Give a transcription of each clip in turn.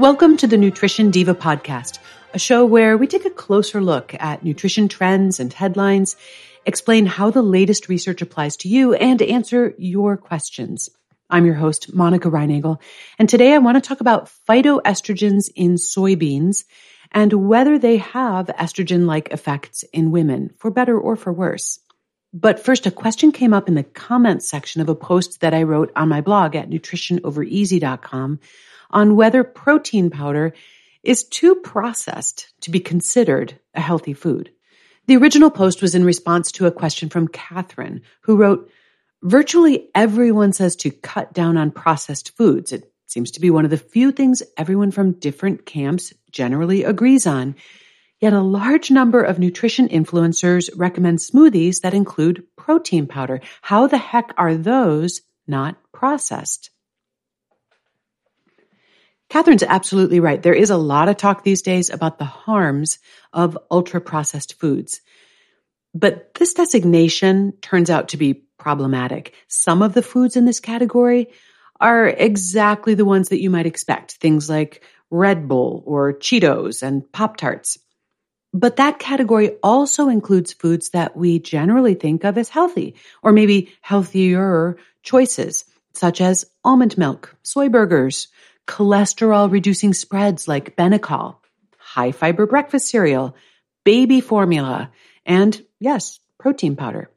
Welcome to the Nutrition Diva podcast, a show where we take a closer look at nutrition trends and headlines explain how the latest research applies to you, and answer your questions. I'm your host, Monica Reinagel, and today I want to talk about phytoestrogens in soybeans and whether they have estrogen-like effects in women, for better or for worse. But first, a question came up in the comments section of a post that I wrote on my blog at nutritionovereasy.com on whether protein powder is too processed to be considered a healthy food. The original post was in response to a question from Catherine, who wrote, Virtually everyone says to cut down on processed foods. It seems to be one of the few things everyone from different camps generally agrees on. Yet a large number of nutrition influencers recommend smoothies that include protein powder. How the heck are those not processed? Catherine's absolutely right. There is a lot of talk these days about the harms of ultra processed foods. But this designation turns out to be problematic. Some of the foods in this category are exactly the ones that you might expect. Things like Red Bull or Cheetos and Pop Tarts. But that category also includes foods that we generally think of as healthy, or maybe healthier choices, such as almond milk, soy burgers, cholesterol reducing spreads like Benecol, high fiber breakfast cereal, baby formula, and yes, protein powder.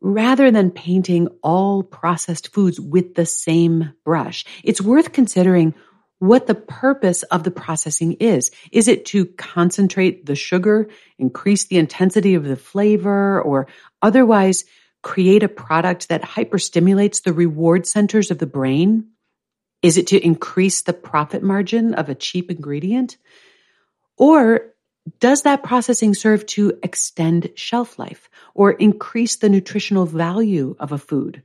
Rather than painting all processed foods with the same brush, it's worth considering what the purpose of the processing is. Is it to concentrate the sugar, increase the intensity of the flavor, or otherwise create a product that hyperstimulates the reward centers of the brain? Is it to increase the profit margin of a cheap ingredient? Or does that processing serve to extend shelf life or increase the nutritional value of a food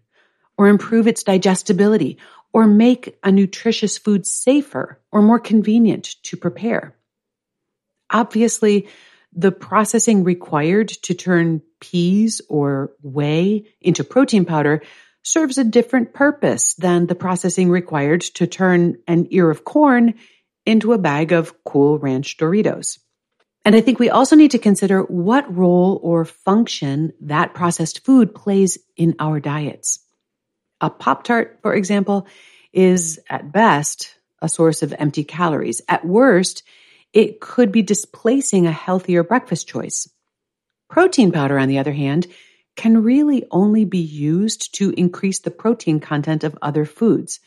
or improve its digestibility or make a nutritious food safer or more convenient to prepare? Obviously, the processing required to turn peas or whey into protein powder serves a different purpose than the processing required to turn an ear of corn into a bag of cool ranch Doritos. And I think we also need to consider what role or function that processed food plays in our diets. A Pop Tart, for example, is at best a source of empty calories. At worst, it could be displacing a healthier breakfast choice. Protein powder, on the other hand, can really only be used to increase the protein content of other foods.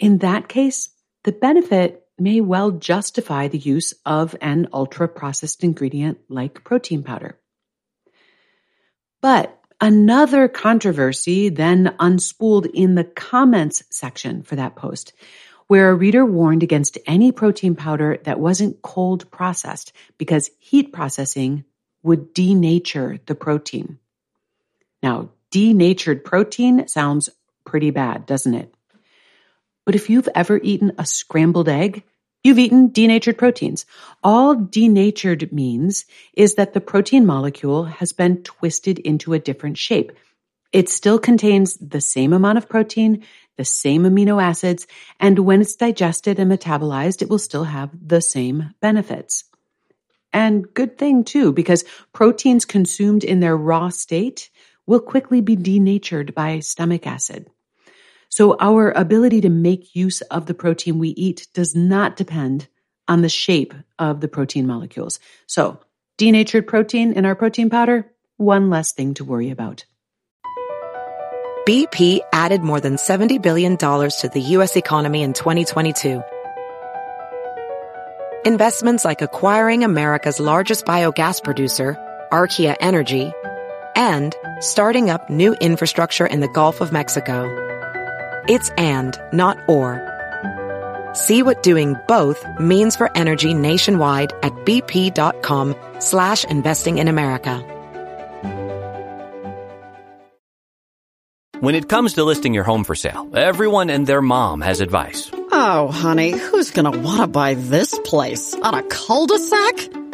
In that case, the benefit may well justify the use of an ultra processed ingredient like protein powder. But another controversy then unspooled in the comments section for that post, where a reader warned against any protein powder that wasn't cold processed because heat processing would denature the protein. Now, denatured protein sounds pretty bad, doesn't it? But if you've ever eaten a scrambled egg, you've eaten denatured proteins. All denatured means is that the protein molecule has been twisted into a different shape. It still contains the same amount of protein, the same amino acids, and when it's digested and metabolized, it will still have the same benefits. And good thing too, because proteins consumed in their raw state will quickly be denatured by stomach acid. So our ability to make use of the protein we eat does not depend on the shape of the protein molecules. So denatured protein in our protein powder, one less thing to worry about. BP added more than $70 billion to the U.S. economy in 2022. Investments like acquiring America's largest biogas producer, Archaea Energy, and starting up new infrastructure in the Gulf of Mexico. It's and, not or. See what doing both means for energy nationwide at bp.com slash investing in America. When it comes to listing your home for sale, everyone and their mom has advice. Oh, honey, who's gonna want to buy this place? On a cul-de-sac?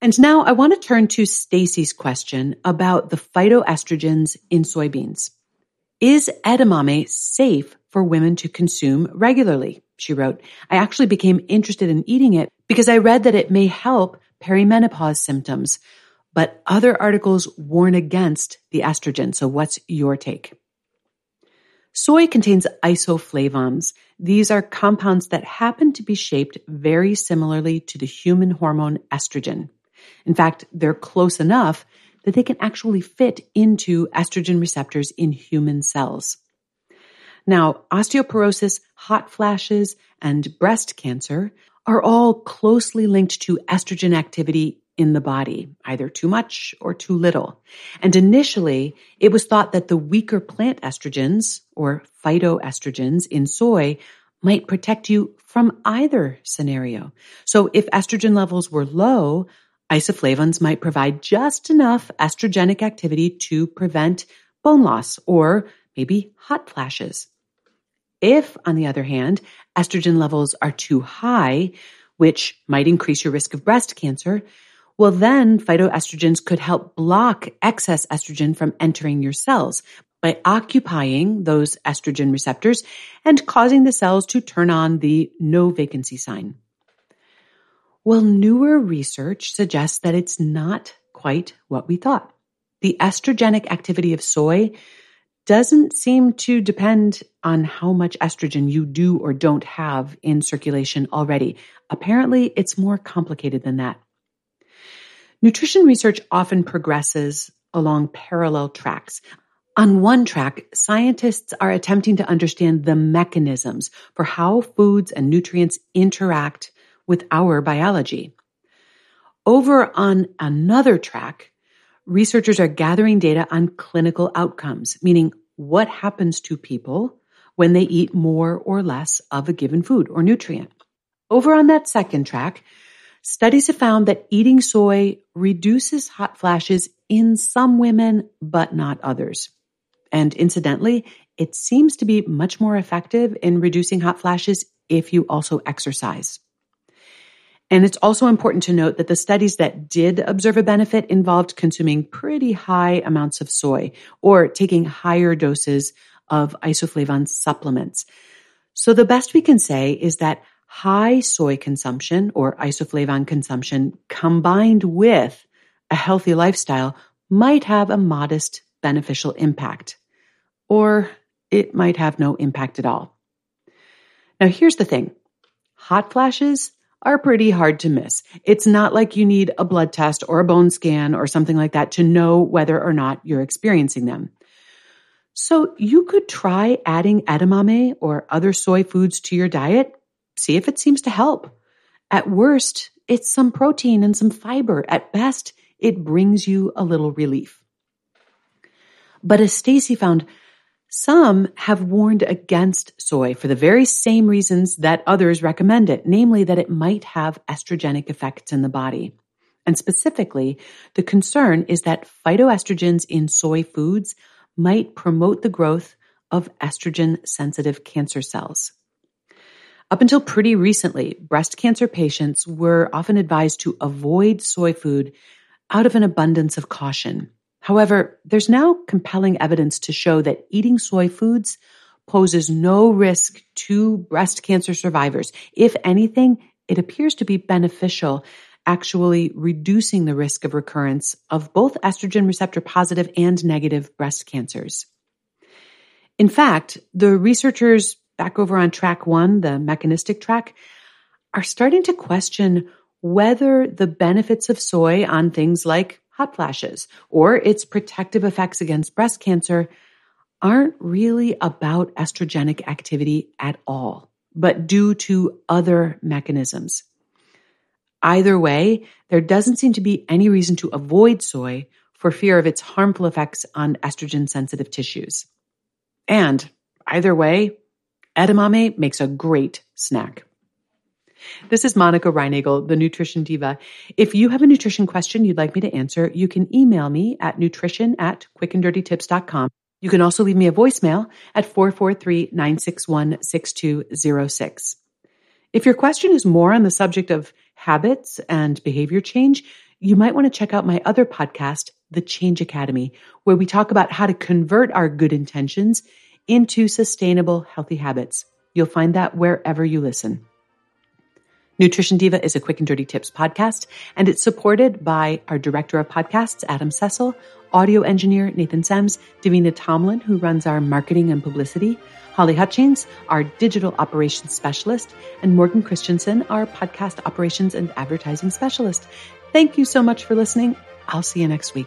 And now I want to turn to Stacy's question about the phytoestrogens in soybeans. Is edamame safe for women to consume regularly? She wrote, I actually became interested in eating it because I read that it may help perimenopause symptoms, but other articles warn against the estrogen. So what's your take? Soy contains isoflavones. These are compounds that happen to be shaped very similarly to the human hormone estrogen. In fact, they're close enough that they can actually fit into estrogen receptors in human cells. Now, osteoporosis, hot flashes, and breast cancer are all closely linked to estrogen activity in the body, either too much or too little. And initially, it was thought that the weaker plant estrogens or phytoestrogens in soy might protect you from either scenario. So if estrogen levels were low, Isoflavones might provide just enough estrogenic activity to prevent bone loss or maybe hot flashes. If, on the other hand, estrogen levels are too high, which might increase your risk of breast cancer, well, then phytoestrogens could help block excess estrogen from entering your cells by occupying those estrogen receptors and causing the cells to turn on the no vacancy sign. Well, newer research suggests that it's not quite what we thought. The estrogenic activity of soy doesn't seem to depend on how much estrogen you do or don't have in circulation already. Apparently, it's more complicated than that. Nutrition research often progresses along parallel tracks. On one track, scientists are attempting to understand the mechanisms for how foods and nutrients interact with our biology. Over on another track, researchers are gathering data on clinical outcomes, meaning what happens to people when they eat more or less of a given food or nutrient. Over on that second track, studies have found that eating soy reduces hot flashes in some women, but not others. And incidentally, it seems to be much more effective in reducing hot flashes if you also exercise. And it's also important to note that the studies that did observe a benefit involved consuming pretty high amounts of soy or taking higher doses of isoflavone supplements. So the best we can say is that high soy consumption or isoflavone consumption combined with a healthy lifestyle might have a modest beneficial impact. Or it might have no impact at all. Now here's the thing. Hot flashes are pretty hard to miss. It's not like you need a blood test or a bone scan or something like that to know whether or not you're experiencing them. So you could try adding edamame or other soy foods to your diet. See if it seems to help. At worst, it's some protein and some fiber. At best, it brings you a little relief. But as Stacy found, some have warned against soy for the very same reasons that others recommend it, namely that it might have estrogenic effects in the body. And specifically, the concern is that phytoestrogens in soy foods might promote the growth of estrogen sensitive cancer cells. Up until pretty recently, breast cancer patients were often advised to avoid soy food out of an abundance of caution. However, there's now compelling evidence to show that eating soy foods poses no risk to breast cancer survivors. If anything, it appears to be beneficial, actually reducing the risk of recurrence of both estrogen receptor positive and negative breast cancers. In fact, the researchers back over on track one, the mechanistic track, are starting to question whether the benefits of soy on things like hot flashes or its protective effects against breast cancer aren't really about estrogenic activity at all, but due to other mechanisms. Either way, there doesn't seem to be any reason to avoid soy for fear of its harmful effects on estrogen sensitive tissues. And either way, edamame makes a great snack. This is Monica Reinagel, the Nutrition Diva. If you have a nutrition question you'd like me to answer, you can email me at nutrition at quickanddirtytips.com. You can also leave me a voicemail at 443-961-6206. If your question is more on the subject of habits and behavior change, you might want to check out my other podcast, The Change Academy, where we talk about how to convert our good intentions into sustainable, healthy habits. You'll find that wherever you listen. Nutrition Diva is a quick and dirty tips podcast, and it's supported by our director of podcasts, Adam Cecil, audio engineer, Nathan Semes, Davina Tomlin, who runs our marketing and publicity, Holly Hutchings, our digital operations specialist, and Morgan Christensen, our podcast operations and advertising specialist. Thank you so much for listening. I'll see you next week.